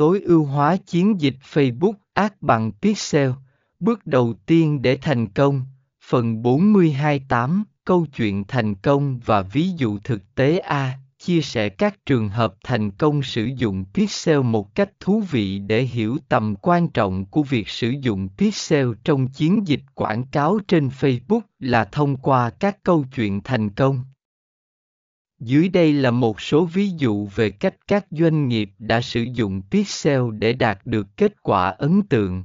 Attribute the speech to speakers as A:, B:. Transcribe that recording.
A: tối ưu hóa chiến dịch Facebook Ads bằng Pixel. Bước đầu tiên để thành công. Phần 428. Câu chuyện thành công và ví dụ thực tế A, chia sẻ các trường hợp thành công sử dụng Pixel một cách thú vị để hiểu tầm quan trọng của việc sử dụng Pixel trong chiến dịch quảng cáo trên Facebook là thông qua các câu chuyện thành công. Dưới đây là một số ví dụ về cách các doanh nghiệp đã sử dụng Pixel để đạt được kết quả ấn tượng.